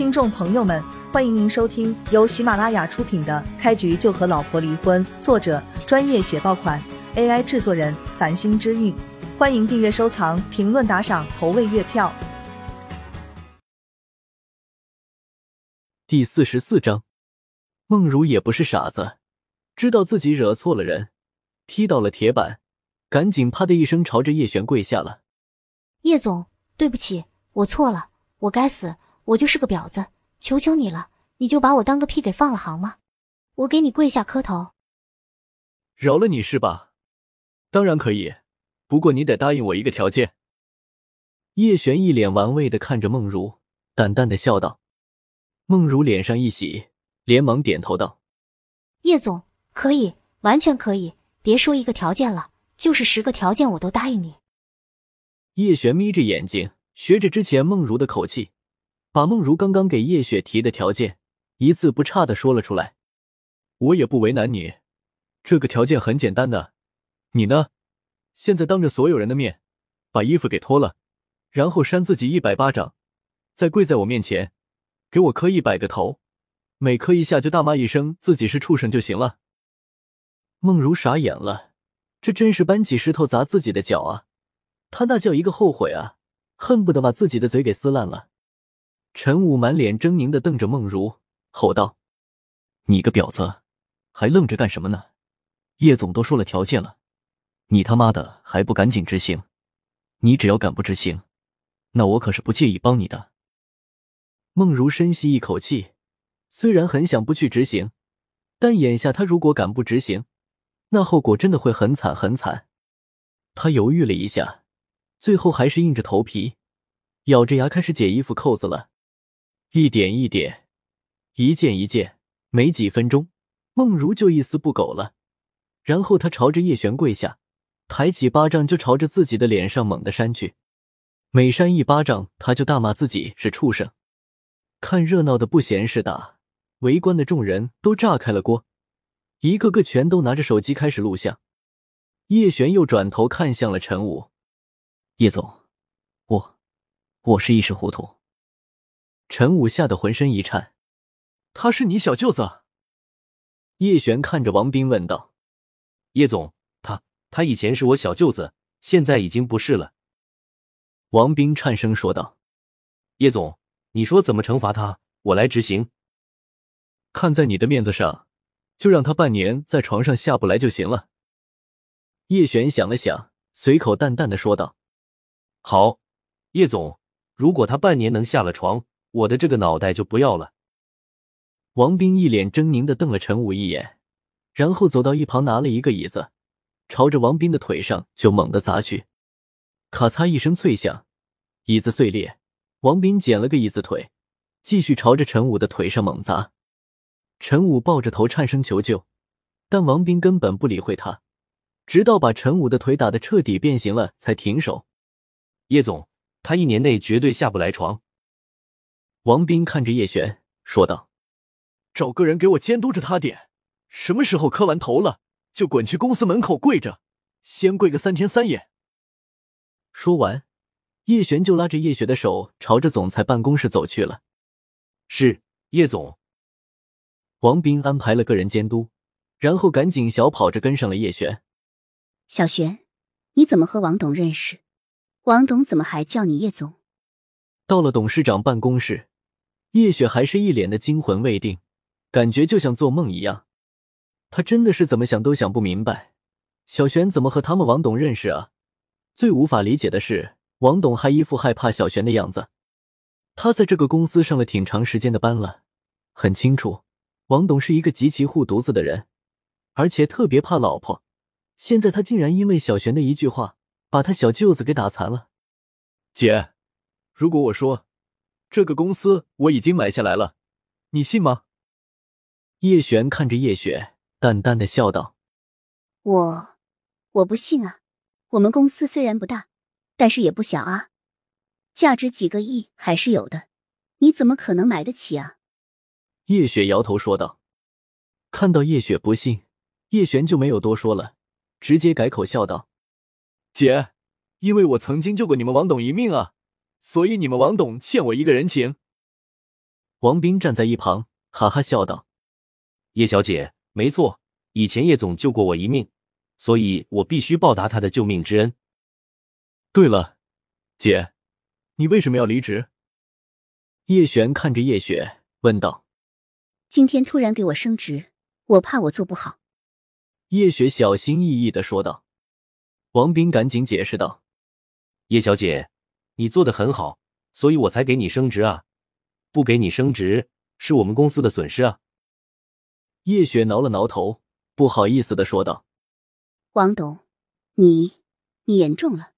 听众朋友们，欢迎您收听由喜马拉雅出品的《开局就和老婆离婚》，作者专业写爆款，AI 制作人繁星之韵。欢迎订阅、收藏、评论、打赏、投喂月票。第四十四章，梦如也不是傻子，知道自己惹错了人，踢倒了铁板，赶紧啪的一声朝着叶璇跪下了。叶总，对不起，我错了，我该死，我就是个婊子，求求你了，你就把我当个屁给放了好吗？我给你跪下磕头。饶了你是吧？当然可以，不过你得答应我一个条件。叶璇一脸玩味的看着梦如，淡淡的笑道。梦如脸上一喜，连忙点头道：“叶总，可以，完全可以，别说一个条件了，就是十个条件我都答应你。”叶璇眯着眼睛，学着之前梦如的口气，把梦如刚刚给叶雪提的条件一字不差的说了出来。我也不为难你，这个条件很简单的，你呢，现在当着所有人的面把衣服给脱了，然后扇自己一百巴掌，再跪在我面前。给我磕一百个头，每磕一下就大骂一声自己是畜生就行了。梦如傻眼了，这真是搬起石头砸自己的脚啊！他那叫一个后悔啊，恨不得把自己的嘴给撕烂了。陈武满脸狰狞的瞪着梦如，吼道：“你个婊子，还愣着干什么呢？叶总都说了条件了，你他妈的还不赶紧执行？你只要敢不执行，那我可是不介意帮你的。”梦如深吸一口气，虽然很想不去执行，但眼下他如果敢不执行，那后果真的会很惨很惨。他犹豫了一下，最后还是硬着头皮，咬着牙开始解衣服扣子了，一点一点，一件一件，没几分钟，梦如就一丝不苟了。然后他朝着叶璇跪下，抬起巴掌就朝着自己的脸上猛地扇去，每扇一巴掌，他就大骂自己是畜生。看热闹的不嫌事大，围观的众人都炸开了锅，一个个全都拿着手机开始录像。叶璇又转头看向了陈武：“叶总，我我是一时糊涂。”陈武吓得浑身一颤：“他是你小舅子？”叶璇看着王斌问道：“叶总，他他以前是我小舅子，现在已经不是了。”王斌颤声说道：“叶总。”你说怎么惩罚他？我来执行。看在你的面子上，就让他半年在床上下不来就行了。叶璇想了想，随口淡淡的说道：“好，叶总，如果他半年能下了床，我的这个脑袋就不要了。”王斌一脸狰狞的瞪了陈武一眼，然后走到一旁拿了一个椅子，朝着王斌的腿上就猛地砸去。咔嚓一声脆响，椅子碎裂。王斌捡了个椅子腿，继续朝着陈武的腿上猛砸。陈武抱着头颤声求救，但王斌根本不理会他，直到把陈武的腿打得彻底变形了才停手。叶总，他一年内绝对下不来床。王斌看着叶璇说道：“找个人给我监督着他点，什么时候磕完头了，就滚去公司门口跪着，先跪个三天三夜。”说完。叶璇就拉着叶雪的手，朝着总裁办公室走去了。是叶总。王斌安排了个人监督，然后赶紧小跑着跟上了叶璇。小璇，你怎么和王董认识？王董怎么还叫你叶总？到了董事长办公室，叶雪还是一脸的惊魂未定，感觉就像做梦一样。她真的是怎么想都想不明白，小璇怎么和他们王董认识啊？最无法理解的是。王董还一副害怕小璇的样子，他在这个公司上了挺长时间的班了，很清楚王董是一个极其护犊子的人，而且特别怕老婆。现在他竟然因为小璇的一句话，把他小舅子给打残了。姐，如果我说这个公司我已经买下来了，你信吗？叶璇看着叶雪，淡淡的笑道：“我我不信啊，我们公司虽然不大。”但是也不小啊，价值几个亿还是有的，你怎么可能买得起啊？叶雪摇头说道。看到叶雪不信，叶璇就没有多说了，直接改口笑道：“姐，因为我曾经救过你们王董一命啊，所以你们王董欠我一个人情。”王斌站在一旁，哈哈笑道：“叶小姐，没错，以前叶总救过我一命，所以我必须报答他的救命之恩。对了，姐，你为什么要离职？”叶璇看着叶雪问道：“今天突然给我升职，我怕我做不好。”叶雪小心翼翼的说道。王斌赶紧解释道：“叶小姐，你做的很好，所以我才给你升职啊，不给你升职是我们公司的损失啊。”叶雪挠了挠头，不好意思的说道：“王董，你你严重了，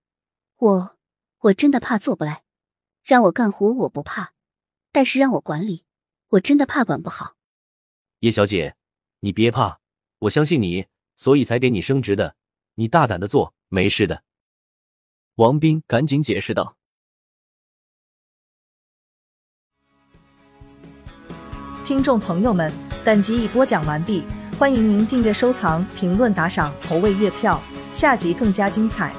我我真的怕做不来，让我干活我不怕，但是让我管理，我真的怕管不好。”叶小姐，你别怕，我相信你，所以才给你升职的，你大胆的做。没事的，王斌赶紧解释道。听众朋友们，本集已播讲完毕，欢迎您订阅、收藏、评论、打赏、投喂月票，下集更加精彩。